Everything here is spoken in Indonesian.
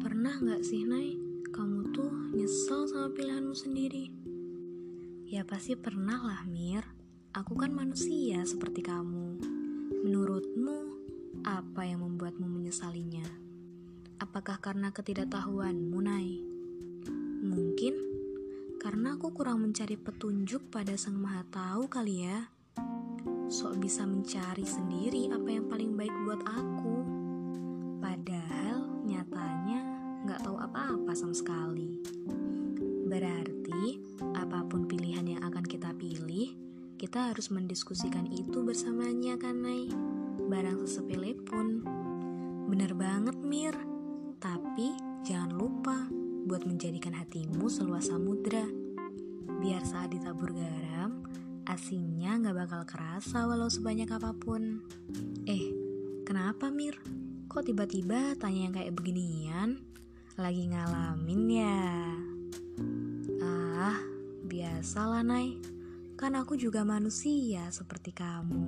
Pernah gak sih, Nay? Kamu tuh nyesel sama pilihanmu sendiri. Ya pasti pernah lah, Mir. Aku kan manusia seperti kamu. Menurutmu, apa yang membuatmu menyesalinya? Apakah karena ketidaktahuanmu, Nay? Mungkin karena aku kurang mencari petunjuk pada Sang Maha Tahu kali ya. Sok bisa mencari sendiri apa yang paling baik buat aku apa-apa sama sekali. Berarti, apa pun pilihan yang akan kita pilih, kita harus mendiskusikan itu bersamanya kan, Nay? Barang sesepele pun. Bener banget, Mir. Tapi, jangan lupa buat menjadikan hatimu seluas samudra. Biar saat ditabur garam, asinnya nggak bakal kerasa walau sebanyak apa pun. Eh, kenapa, Mir? Kok tiba-tiba tanya yang kayak beginian? Lagi ngalamin ya? Ah, biasalah, Nay. Kan aku juga manusia seperti kamu.